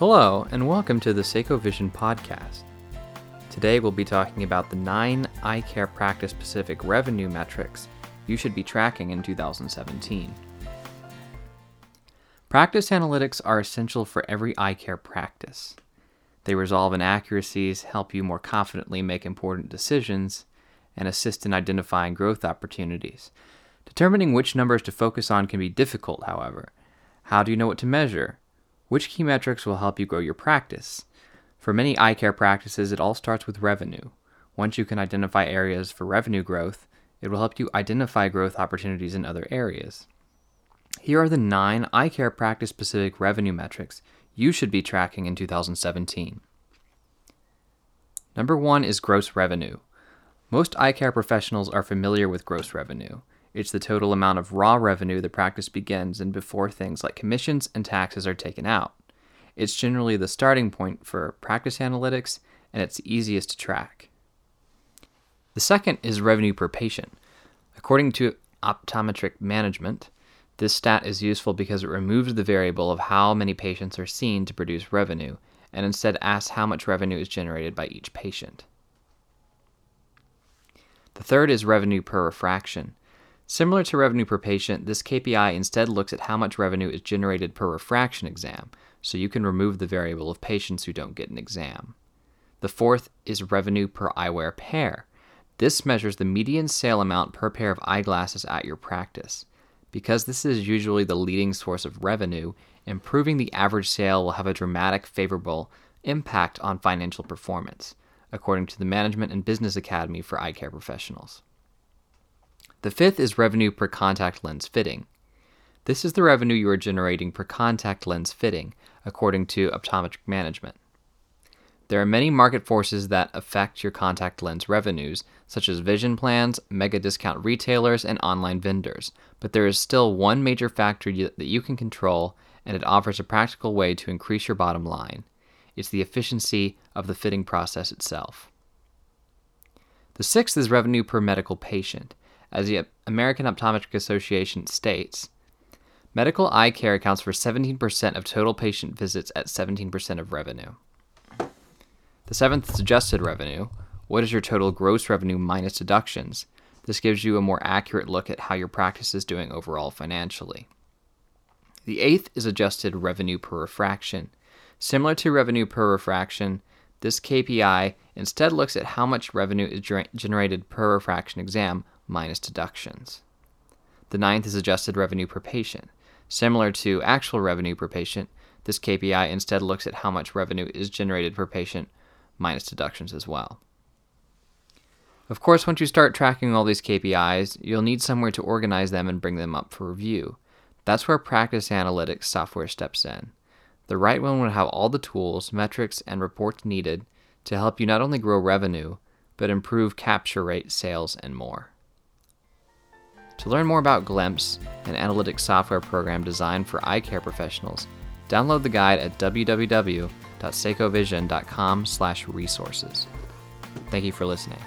Hello, and welcome to the Seiko Vision podcast. Today we'll be talking about the nine eye care practice specific revenue metrics you should be tracking in 2017. Practice analytics are essential for every eye care practice. They resolve inaccuracies, help you more confidently make important decisions, and assist in identifying growth opportunities. Determining which numbers to focus on can be difficult, however. How do you know what to measure? Which key metrics will help you grow your practice? For many eye care practices, it all starts with revenue. Once you can identify areas for revenue growth, it will help you identify growth opportunities in other areas. Here are the nine eye care practice specific revenue metrics you should be tracking in 2017. Number one is gross revenue. Most eye care professionals are familiar with gross revenue. It's the total amount of raw revenue the practice begins and before things like commissions and taxes are taken out. It's generally the starting point for practice analytics and it's easiest to track. The second is revenue per patient. According to optometric management, this stat is useful because it removes the variable of how many patients are seen to produce revenue and instead asks how much revenue is generated by each patient. The third is revenue per refraction. Similar to revenue per patient, this KPI instead looks at how much revenue is generated per refraction exam, so you can remove the variable of patients who don't get an exam. The fourth is revenue per eyewear pair. This measures the median sale amount per pair of eyeglasses at your practice. Because this is usually the leading source of revenue, improving the average sale will have a dramatic favorable impact on financial performance, according to the Management and Business Academy for Eye Care Professionals. The fifth is revenue per contact lens fitting. This is the revenue you are generating per contact lens fitting, according to optometric management. There are many market forces that affect your contact lens revenues, such as vision plans, mega discount retailers, and online vendors, but there is still one major factor that you can control, and it offers a practical way to increase your bottom line. It's the efficiency of the fitting process itself. The sixth is revenue per medical patient. As the American Optometric Association states, medical eye care accounts for 17% of total patient visits at 17% of revenue. The seventh is adjusted revenue. What is your total gross revenue minus deductions? This gives you a more accurate look at how your practice is doing overall financially. The eighth is adjusted revenue per refraction. Similar to revenue per refraction, this KPI instead looks at how much revenue is generated per refraction exam minus deductions. The ninth is adjusted revenue per patient. Similar to actual revenue per patient, this KPI instead looks at how much revenue is generated per patient minus deductions as well. Of course, once you start tracking all these KPIs, you'll need somewhere to organize them and bring them up for review. That's where Practice Analytics software steps in. The right one will have all the tools, metrics, and reports needed to help you not only grow revenue, but improve capture rate, sales, and more. To learn more about Glimpse, an analytics software program designed for eye care professionals, download the guide at www.seikovision.com/resources. Thank you for listening.